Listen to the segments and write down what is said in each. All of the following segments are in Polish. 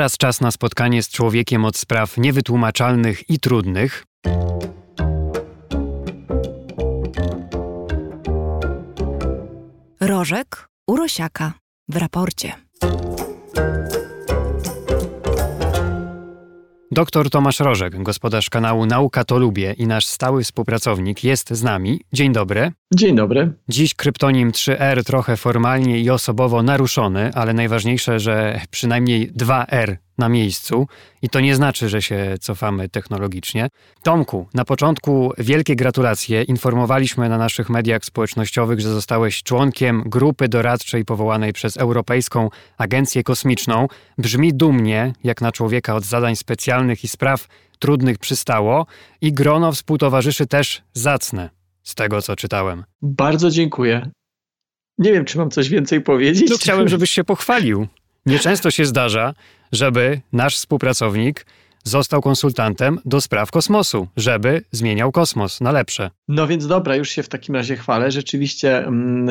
teraz czas na spotkanie z człowiekiem od spraw niewytłumaczalnych i trudnych. Rożek Urosiaka w raporcie. Doktor Tomasz Rożek, gospodarz kanału Nauka to Lubię i nasz stały współpracownik jest z nami. Dzień dobry. Dzień dobry. Dziś kryptonim 3R trochę formalnie i osobowo naruszony, ale najważniejsze, że przynajmniej 2R na miejscu i to nie znaczy, że się cofamy technologicznie. Tomku, na początku wielkie gratulacje. Informowaliśmy na naszych mediach społecznościowych, że zostałeś członkiem grupy doradczej powołanej przez Europejską Agencję Kosmiczną. Brzmi dumnie, jak na człowieka od zadań specjalnych i spraw trudnych przystało i grono współtowarzyszy też zacne, z tego co czytałem. Bardzo dziękuję. Nie wiem, czy mam coś więcej powiedzieć. No, chciałem, żebyś się pochwalił. Nieczęsto się zdarza, żeby nasz współpracownik został konsultantem do spraw kosmosu, żeby zmieniał kosmos na lepsze. No więc dobra, już się w takim razie chwalę. Rzeczywiście mm,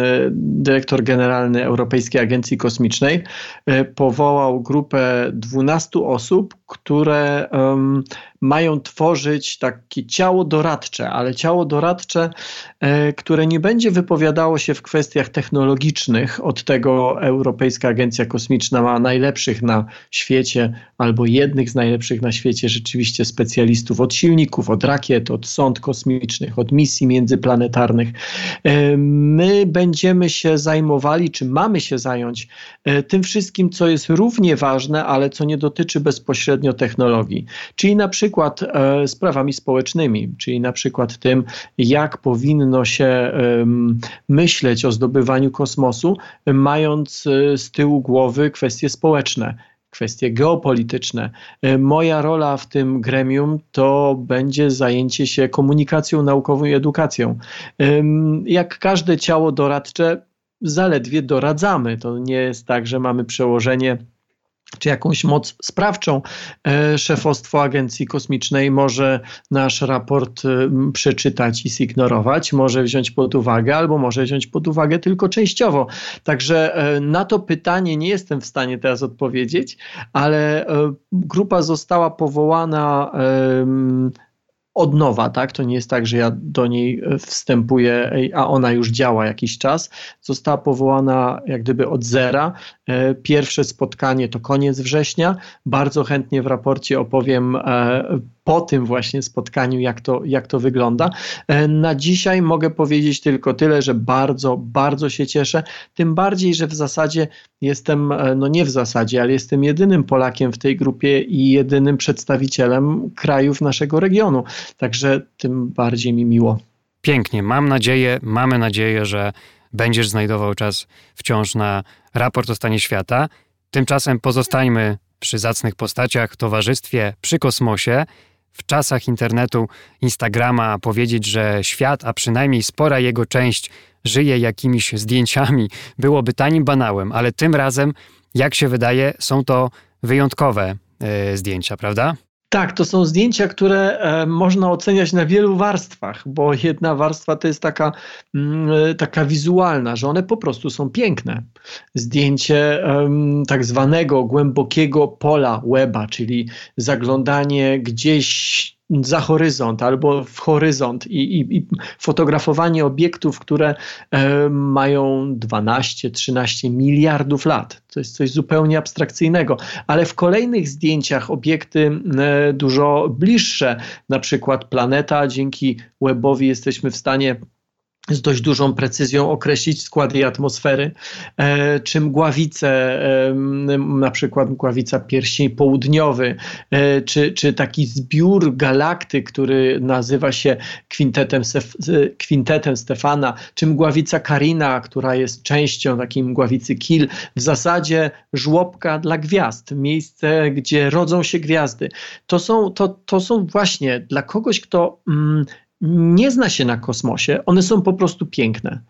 dyrektor generalny Europejskiej Agencji Kosmicznej y, powołał grupę 12 osób, które um, mają tworzyć takie ciało doradcze, ale ciało doradcze, e, które nie będzie wypowiadało się w kwestiach technologicznych. Od tego Europejska Agencja Kosmiczna ma najlepszych na świecie, albo jednych z najlepszych na świecie rzeczywiście specjalistów od silników, od rakiet, od sąd kosmicznych, od misji międzyplanetarnych. E, my będziemy się zajmowali, czy mamy się zająć e, tym wszystkim, co jest równie ważne, ale co nie dotyczy bezpośrednio technologii. Czyli na przykład przykład e, sprawami społecznymi, czyli na przykład tym, jak powinno się myśleć o zdobywaniu kosmosu, mając e, z tyłu głowy kwestie społeczne kwestie geopolityczne. E, moja rola w tym gremium to będzie zajęcie się komunikacją naukową i edukacją. Jak każde ciało doradcze, zaledwie doradzamy. To nie jest tak, że mamy przełożenie czy jakąś moc sprawczą. E, szefostwo Agencji Kosmicznej może nasz raport e, przeczytać i zignorować, może wziąć pod uwagę, albo może wziąć pod uwagę tylko częściowo. Także e, na to pytanie nie jestem w stanie teraz odpowiedzieć, ale grupa została powołana od nowa, tak? To nie jest tak, że ja do niej wstępuję, a ona już działa jakiś czas. Została powołana jak gdyby od zera. E, pierwsze spotkanie to koniec września. Bardzo chętnie w raporcie opowiem e, po tym właśnie spotkaniu, jak to, jak to wygląda. E, na dzisiaj mogę powiedzieć tylko tyle, że bardzo, bardzo się cieszę. Tym bardziej, że w zasadzie jestem, no nie w zasadzie, ale jestem jedynym Polakiem w tej grupie i jedynym przedstawicielem krajów naszego regionu. Także tym bardziej mi miło. Pięknie. Mam nadzieję, mamy nadzieję, że będziesz znajdował czas wciąż na raport o stanie świata. Tymczasem pozostańmy przy zacnych postaciach, towarzystwie, przy kosmosie w czasach internetu, Instagrama powiedzieć, że świat, a przynajmniej spora jego część, żyje jakimiś zdjęciami, byłoby tanim banałem, ale tym razem, jak się wydaje, są to wyjątkowe yy, zdjęcia, prawda? Tak, to są zdjęcia, które e, można oceniać na wielu warstwach, bo jedna warstwa to jest taka, mm, e, taka wizualna, że one po prostu są piękne. Zdjęcie tak zwanego głębokiego pola weba, czyli zaglądanie gdzieś za horyzont albo w horyzont i, i, i fotografowanie obiektów, które e, mają 12-13 miliardów lat. To jest coś zupełnie abstrakcyjnego, ale w kolejnych zdjęciach obiekty e, dużo bliższe, na przykład planeta, dzięki webowi jesteśmy w stanie z dość dużą precyzją określić skład jej atmosfery, e, czy mgławice, e, na przykład mgławica pierścień południowy, e, czy, czy taki zbiór galaktyk, który nazywa się kwintetem, kwintetem Stefana, czy mgławica Karina, która jest częścią takiej mgławicy Kil, w zasadzie żłobka dla gwiazd, miejsce, gdzie rodzą się gwiazdy. To są, to, to są właśnie dla kogoś, kto mm, nie zna się na kosmosie, one są po prostu piękne,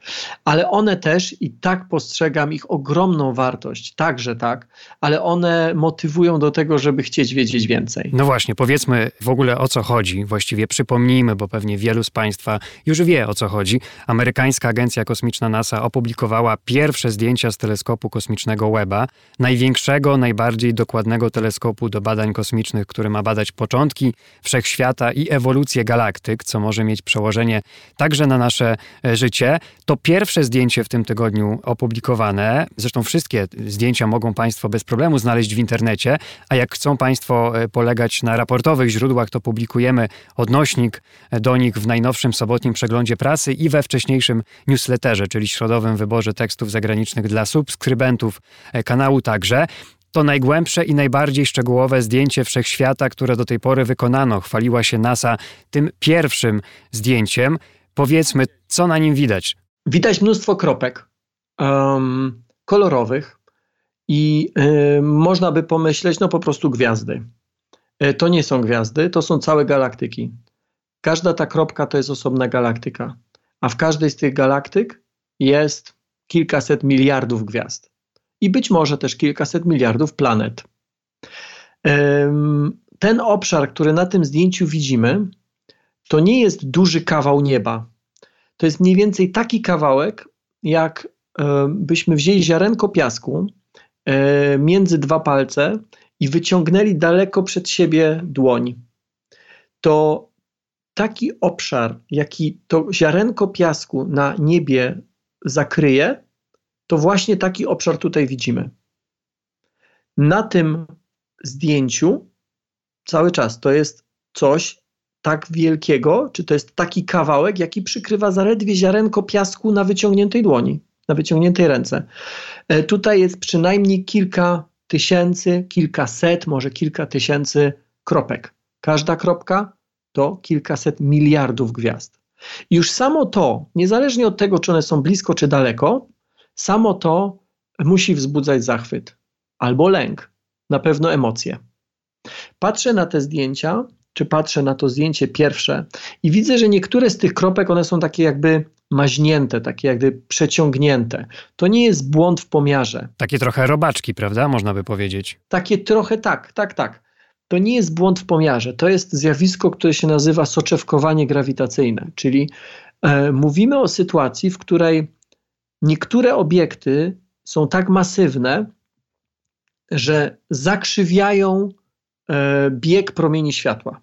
ale one też i tak postrzegam ich ogromną wartość, także tak, ale one motywują do tego, żeby chcieć wiedzieć więcej. No właśnie, powiedzmy w ogóle o co chodzi, właściwie przypomnijmy, bo pewnie wielu z Państwa już wie o co chodzi. Amerykańska Agencja Kosmiczna NASA opublikowała pierwsze zdjęcia z teleskopu kosmicznego Webba, największego, najbardziej dokładnego teleskopu do badań kosmicznych, który ma badać początki wszechświata i ewolucję galaktyk, co może może mieć przełożenie także na nasze e, życie. To pierwsze zdjęcie w tym tygodniu opublikowane. Zresztą wszystkie zdjęcia mogą Państwo bez problemu znaleźć w internecie, a jak chcą Państwo e, polegać na raportowych źródłach, to publikujemy odnośnik e, do nich w najnowszym sobotnim przeglądzie prasy i we wcześniejszym newsletterze, czyli środowym wyborze tekstów zagranicznych dla subskrybentów kanału także to najgłębsze i najbardziej szczegółowe zdjęcie wszechświata, które do tej pory wykonano. Chwaliła się NASA tym pierwszym zdjęciem. Powiedzmy, co na nim widać? Widać mnóstwo kropek um, kolorowych i y, można by pomyśleć, no po prostu gwiazdy. Y, to nie są gwiazdy, to są całe galaktyki. Każda ta kropka to jest osobna galaktyka, a w każdej z tych galaktyk jest kilkaset miliardów gwiazd i być może też kilkaset miliardów planet. Ten obszar, który na tym zdjęciu widzimy, to nie jest duży kawał nieba. To jest mniej więcej taki kawałek, jak byśmy wzięli ziarenko piasku e, między dwa palce i wyciągnęli daleko przed siebie dłoń. To taki obszar, jaki to ziarenko piasku na niebie zakryje, to właśnie taki obszar tutaj widzimy. Na tym zdjęciu cały czas to jest coś tak wielkiego, czy to jest taki kawałek, jaki przykrywa zaledwie ziarenko piasku na wyciągniętej dłoni, na wyciągniętej ręce. E, tutaj jest przynajmniej kilka tysięcy, kilkaset, może kilka tysięcy kropek. Każda kropka to kilkaset miliardów gwiazd. Już samo to, niezależnie od tego, czy one są blisko, czy daleko, Samo to musi wzbudzać zachwyt albo lęk, na pewno emocje. Patrzę na te zdjęcia, czy patrzę na to zdjęcie pierwsze i widzę, że niektóre z tych kropek one są takie jakby maźnięte, takie jakby przeciągnięte. To nie jest błąd w pomiarze. Takie trochę robaczki, prawda? Można by powiedzieć. Takie trochę tak, tak, tak. To nie jest błąd w pomiarze. To jest zjawisko, które się nazywa soczewkowanie grawitacyjne, czyli e, mówimy o sytuacji, w której niektóre obiekty są tak masywne, że zakrzywiają e, bieg promieni światła.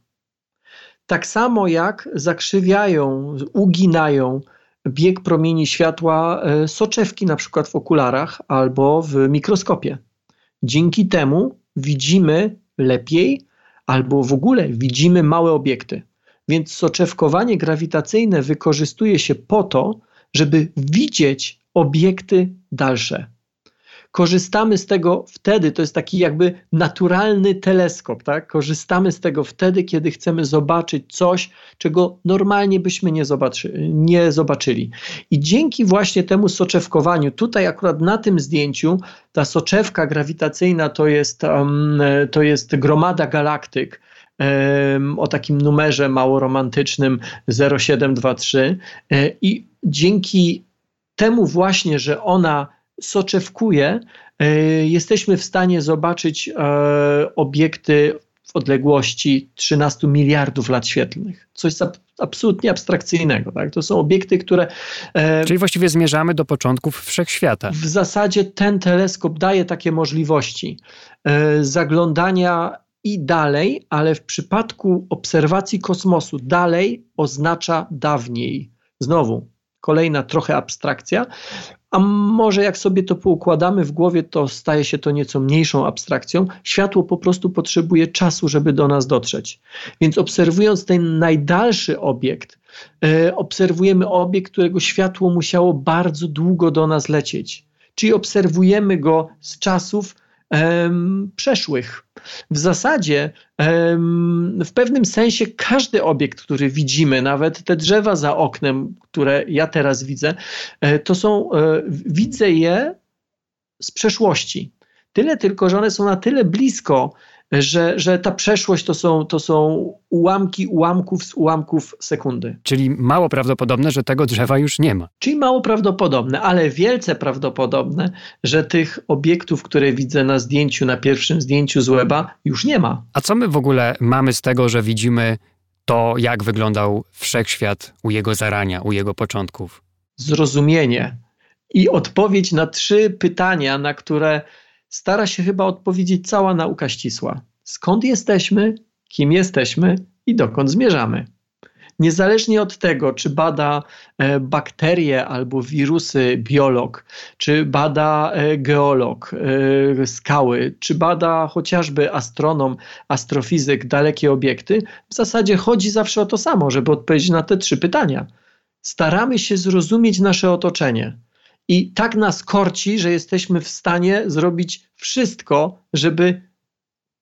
Tak samo jak zakrzywiają, uginają bieg promieni światła e, soczewki, na przykład w okularach albo w mikroskopie. Dzięki temu widzimy lepiej albo w ogóle widzimy małe obiekty. Więc soczewkowanie grawitacyjne wykorzystuje się po to, żeby widzieć obiekty dalsze. Korzystamy z tego wtedy, to jest taki jakby naturalny teleskop, tak? Korzystamy z tego wtedy, kiedy chcemy zobaczyć coś, czego normalnie byśmy nie, zobaczy, nie zobaczyli. I dzięki właśnie temu soczewkowaniu, tutaj akurat na tym zdjęciu, ta soczewka grawitacyjna to jest, um, to jest gromada galaktyk, o takim numerze mało romantycznym 0723 e, i dzięki temu właśnie, że ona soczewkuje, e, jesteśmy w stanie zobaczyć e, obiekty w odległości 13 miliardów lat świetlnych. Coś absolutnie abstrakcyjnego. Tak? To są obiekty, które. E, Czyli właściwie zmierzamy do początków wszechświata. W zasadzie ten teleskop daje takie możliwości zaglądania i dalej, ale w przypadku obserwacji kosmosu dalej oznacza dawniej. Znowu, kolejna trochę abstrakcja, a może jak sobie to poukładamy w głowie, to staje się to nieco mniejszą abstrakcją. Światło po prostu potrzebuje czasu, żeby do nas dotrzeć. Więc obserwując ten najdalszy obiekt, yy, obserwujemy obiekt, którego światło musiało bardzo długo do nas lecieć. Czyli obserwujemy go z czasów przeszłych. W zasadzie, w pewnym sensie, każdy obiekt, który widzimy, nawet te drzewa za oknem, które ja teraz widzę, e, to są, e, widzę je z przeszłości. Tyle tylko, że one są na tyle blisko że, że ta przeszłość to są, to są ułamki ułamków z ułamków sekundy. Czyli mało prawdopodobne, że tego drzewa już nie ma. Czyli mało prawdopodobne, ale wielce prawdopodobne, że tych obiektów, które widzę na zdjęciu, na pierwszym zdjęciu z weba, już nie ma. A co my w ogóle mamy z tego, że widzimy to, jak wyglądał wszechświat u jego zarania, u jego początków? Zrozumienie i odpowiedź na trzy pytania, na które stara się chyba odpowiedzieć cała nauka ścisła. Skąd jesteśmy, kim jesteśmy i dokąd zmierzamy? Niezależnie od tego, czy bada e, bakterie albo wirusy biolog, czy bada e, geolog e, skały, czy bada chociażby astronom, astrofizyk dalekie obiekty, w zasadzie chodzi zawsze o to samo, żeby odpowiedzieć na te trzy pytania. Staramy się zrozumieć nasze otoczenie. I tak nas korci, że jesteśmy w stanie zrobić wszystko, żeby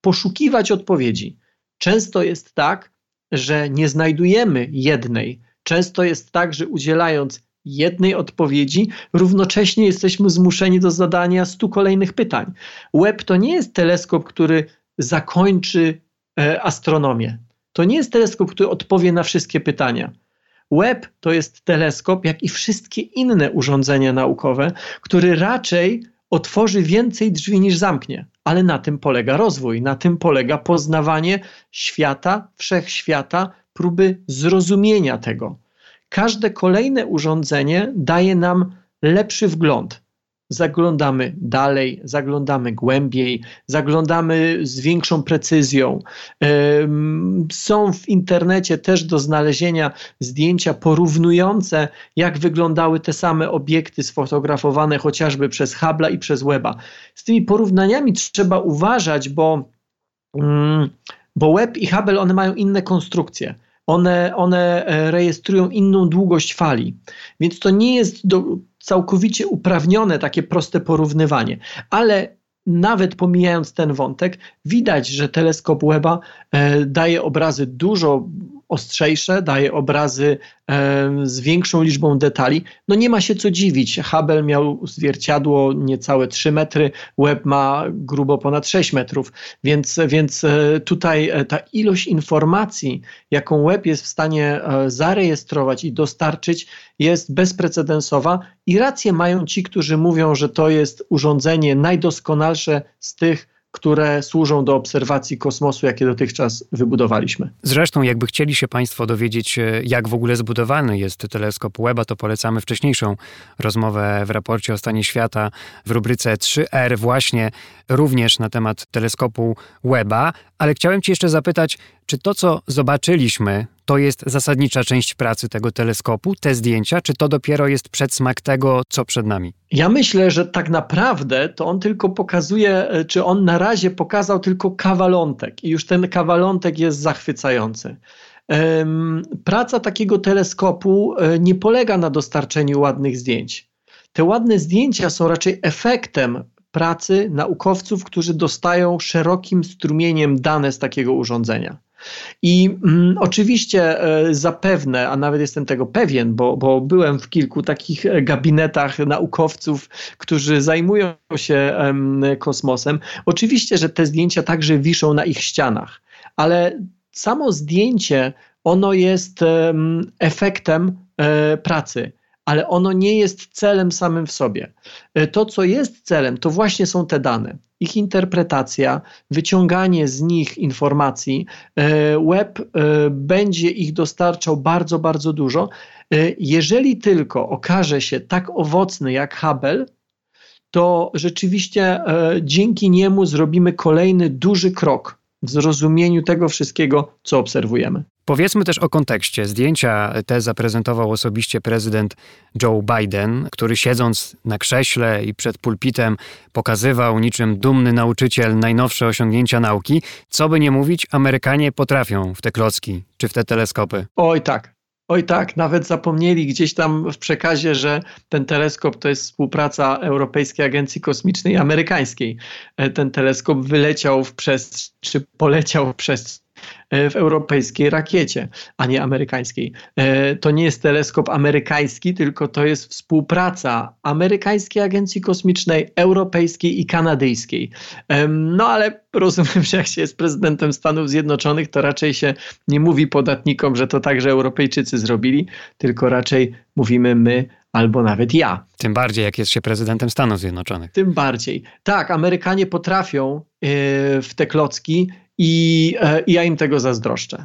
poszukiwać odpowiedzi. Często jest tak, że nie znajdujemy jednej. Często jest tak, że udzielając jednej odpowiedzi, równocześnie jesteśmy zmuszeni do zadania stu kolejnych pytań. Web to nie jest teleskop, który zakończy e, astronomię. To nie jest teleskop, który odpowie na wszystkie pytania. Web to jest teleskop, jak i wszystkie inne urządzenia naukowe, który raczej otworzy więcej drzwi niż zamknie. Ale na tym polega rozwój, na tym polega poznawanie świata, wszechświata, próby zrozumienia tego. Każde kolejne urządzenie daje nam lepszy wgląd zaglądamy dalej, zaglądamy głębiej, zaglądamy z większą precyzją. Są w internecie też do znalezienia zdjęcia porównujące, jak wyglądały te same obiekty sfotografowane chociażby przez Hubble'a i przez Weba. Z tymi porównaniami trzeba uważać, bo, mm, bo Web i Hubble one mają inne konstrukcje one, one e, rejestrują inną długość fali. Więc to nie jest do, całkowicie uprawnione takie proste porównywanie, ale nawet pomijając ten wątek, widać, że teleskop Weba e, daje obrazy dużo ostrzejsze, daje obrazy z większą liczbą detali. No nie ma się co dziwić. Hubble miał zwierciadło niecałe 3 metry, Webb ma grubo ponad 6 metrów, więc, więc e, tutaj e, ta ilość informacji, jaką Webb jest w stanie e, zarejestrować i dostarczyć, jest bezprecedensowa i rację mają ci, którzy mówią, że to jest urządzenie najdoskonalsze z tych, które służą do obserwacji kosmosu, jakie dotychczas wybudowaliśmy. Zresztą, jakby chcieli się Państwo dowiedzieć, e, jak w ogóle zbudowany jest teleskop Weba, to polecamy wcześniejszą rozmowę w raporcie o stanie świata w rubryce 3R, właśnie również na temat teleskopu Weba. Ale chciałem Ci jeszcze zapytać, czy to, co zobaczyliśmy, to jest zasadnicza część pracy tego teleskopu, te zdjęcia, czy to dopiero jest przedsmak tego, co przed nami? Ja myślę, że tak naprawdę to on tylko pokazuje, e, czy on na razie pokazał tylko kawalątek i już ten kawalątek jest zachwycający. Praca takiego teleskopu e, nie polega na dostarczeniu ładnych zdjęć. Te ładne zdjęcia są raczej efektem pracy naukowców, którzy dostają szerokim strumieniem dane z takiego urządzenia. I mm, oczywiście e, zapewne, a nawet jestem tego pewien, bo, bo byłem w kilku takich e, gabinetach naukowców, którzy zajmują się e, kosmosem. Oczywiście, że te zdjęcia także wiszą na ich ścianach, ale samo zdjęcie, ono jest e, efektem e, pracy ale ono nie jest celem samym w sobie. E, to, co jest celem, to właśnie są te dane ich interpretacja, wyciąganie z nich informacji. E, web e, będzie ich dostarczał bardzo, bardzo dużo. Jeżeli tylko okaże się tak owocny jak Hubble, to rzeczywiście dzięki niemu zrobimy kolejny duży krok w zrozumieniu tego wszystkiego, co obserwujemy. Powiedzmy też o kontekście. Zdjęcia te zaprezentował osobiście prezydent Joe Biden, który siedząc na krześle i przed pulpitem pokazywał niczym dumny nauczyciel najnowsze osiągnięcia nauki. Co by nie mówić, Amerykanie potrafią w te klocki czy w te teleskopy. Oj tak, Oj tak, nawet zapomnieli gdzieś tam w przekazie, że ten teleskop to jest współpraca Europejskiej Agencji Kosmicznej i Amerykańskiej. E, ten teleskop wyleciał w przestrzeń, czy poleciał w przestrzeń w europejskiej rakiecie, a nie amerykańskiej. E, to nie jest teleskop amerykański, tylko to jest współpraca amerykańskiej agencji kosmicznej, europejskiej i kanadyjskiej. No ale rozumiem, że jak się jest prezydentem Stanów Zjednoczonych, to raczej się nie mówi podatnikom, że to także Europejczycy zrobili, tylko raczej mówimy my albo nawet ja. Tym bardziej, jak jest się prezydentem Stanów Zjednoczonych. Tym bardziej. Tak, Amerykanie potrafią yy, w te klocki i, yy, ja im tego zazdroszczę.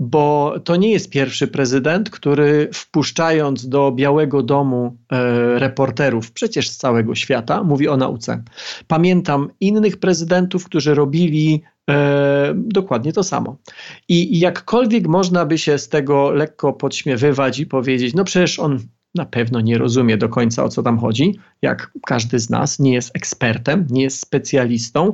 Bo to nie jest pierwszy prezydent, który wpuszczając do Białego Domu e, reporterów, przecież z całego świata, mówi o nauce. Pamiętam innych prezydentów, którzy robili E, dokładnie to samo. I jakkolwiek można by się z tego lekko podśmiewywać i powiedzieć, no przecież on na pewno nie rozumie do końca o co tam chodzi, jak każdy z nas nie jest ekspertem, nie jest specjalistą,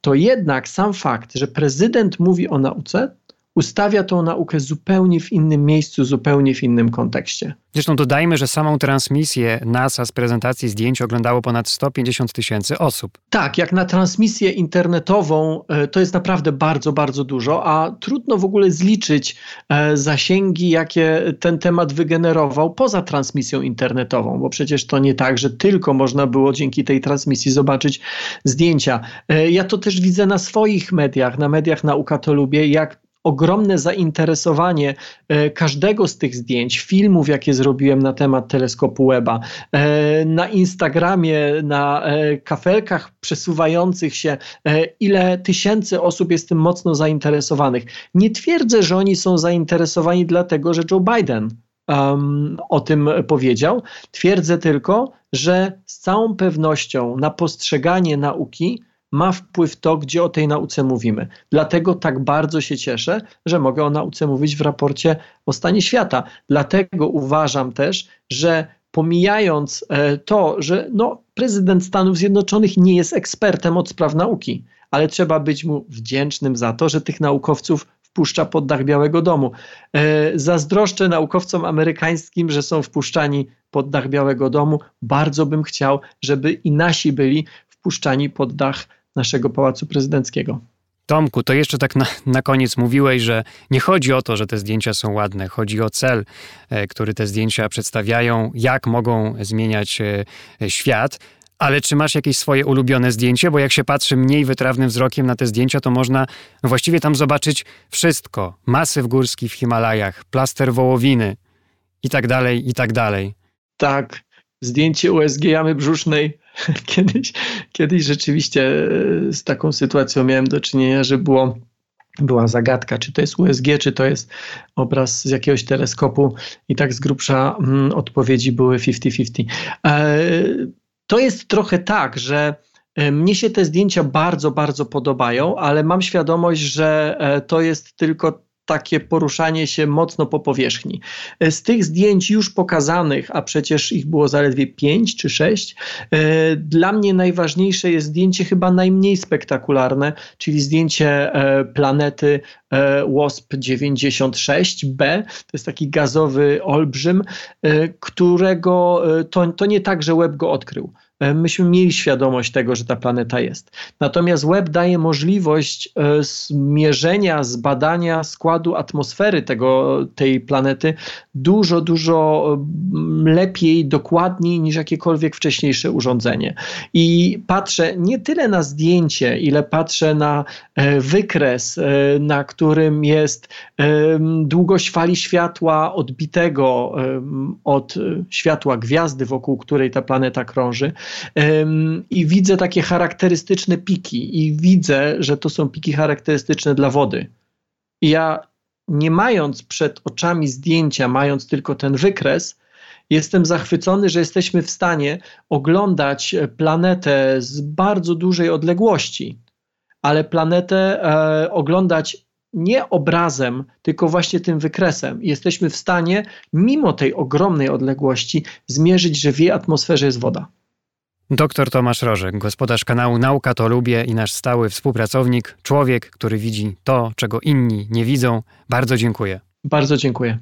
to jednak sam fakt, że prezydent mówi o nauce, ustawia tą naukę zupełnie w innym miejscu, zupełnie w innym kontekście. Zresztą dodajmy, że samą transmisję NASA z prezentacji zdjęć oglądało ponad 150 tysięcy osób. Tak, jak na transmisję internetową e, to jest naprawdę bardzo, bardzo dużo, a trudno w ogóle zliczyć e, zasięgi, jakie ten temat wygenerował poza transmisją internetową, bo przecież to nie tak, że tylko można było dzięki tej transmisji zobaczyć zdjęcia. E, ja to też widzę na swoich mediach, na mediach Nauka to lubię, jak ogromne zainteresowanie e, każdego z tych zdjęć, filmów, jakie zrobiłem na temat teleskopu Weba, e, na Instagramie, na e, kafelkach przesuwających się, ile tysięcy osób jest tym mocno zainteresowanych. Nie twierdzę, że oni są zainteresowani dlatego, że Joe Biden um, o tym powiedział. Twierdzę tylko, że z całą pewnością na postrzeganie nauki ma wpływ to, gdzie o tej nauce mówimy. Dlatego tak bardzo się cieszę, że mogę o nauce mówić w raporcie o stanie świata. Dlatego uważam też, że pomijając e, to, że no, prezydent Stanów Zjednoczonych nie jest ekspertem od spraw nauki, ale trzeba być mu wdzięcznym za to, że tych naukowców wpuszcza pod dach Białego Domu. E, zazdroszczę naukowcom amerykańskim, że są wpuszczani pod dach Białego Domu. Bardzo bym chciał, żeby i nasi byli wpuszczani pod dach naszego pałacu prezydenckiego. Tomku, to jeszcze tak na, na, koniec mówiłeś, że nie chodzi o to, że te zdjęcia są ładne, chodzi o cel, e, który te zdjęcia przedstawiają, jak mogą zmieniać e, świat. Ale czy masz jakieś swoje ulubione zdjęcie? Bo jak się patrzy mniej wytrawnym wzrokiem na te zdjęcia, to można właściwie tam zobaczyć wszystko. Masyw górski w Himalajach, plaster wołowiny i tak dalej, i tak dalej. Tak, zdjęcie USG jamy brzusznej kiedyś, kiedyś rzeczywiście e, z taką sytuacją miałem do czynienia, że było była zagadka, czy to jest USG, czy to jest obraz z jakiegoś teleskopu i tak z grubsza mm, odpowiedzi były 50-50. E, to jest trochę tak, że e, mnie się te zdjęcia bardzo, bardzo podobają, ale mam świadomość, że to jest tylko takie poruszanie się mocno po powierzchni. Z tych zdjęć już pokazanych, a przecież ich było zaledwie pięć czy sześć, e, dla mnie najważniejsze jest zdjęcie chyba najmniej spektakularne, czyli zdjęcie e, planety e, WASP 96b. To jest taki gazowy olbrzym, którego to, to nie tak, że Webb go odkrył. E, myśmy mieli świadomość tego, że ta planeta jest. Natomiast web daje możliwość e, zmierzenia, zbadania składu atmosfery tego, tej planety dużo, dużo mm, lepiej, dokładniej niż jakiekolwiek wcześniejsze urządzenie. I patrzę nie tyle na zdjęcie, ile patrzę na e, wykres, na którym jest długość fali światła odbitego od światła gwiazdy, wokół której ta planeta krąży i widzę takie charakterystyczne piki i widzę, że to są piki charakterystyczne dla wody. I ja nie mając przed oczami zdjęcia, mając tylko ten wykres, jestem zachwycony, że jesteśmy w stanie oglądać planetę z bardzo dużej odległości, ale planetę e, oglądać nie obrazem, tylko właśnie tym wykresem. Jesteśmy w stanie, mimo tej ogromnej odległości, zmierzyć, że w jej atmosferze jest woda. Doktor Tomasz Rożek, gospodarz kanału Nauka to Lubię i nasz stały współpracownik, człowiek, który widzi to, czego inni nie widzą. Bardzo dziękuję. Bardzo dziękuję.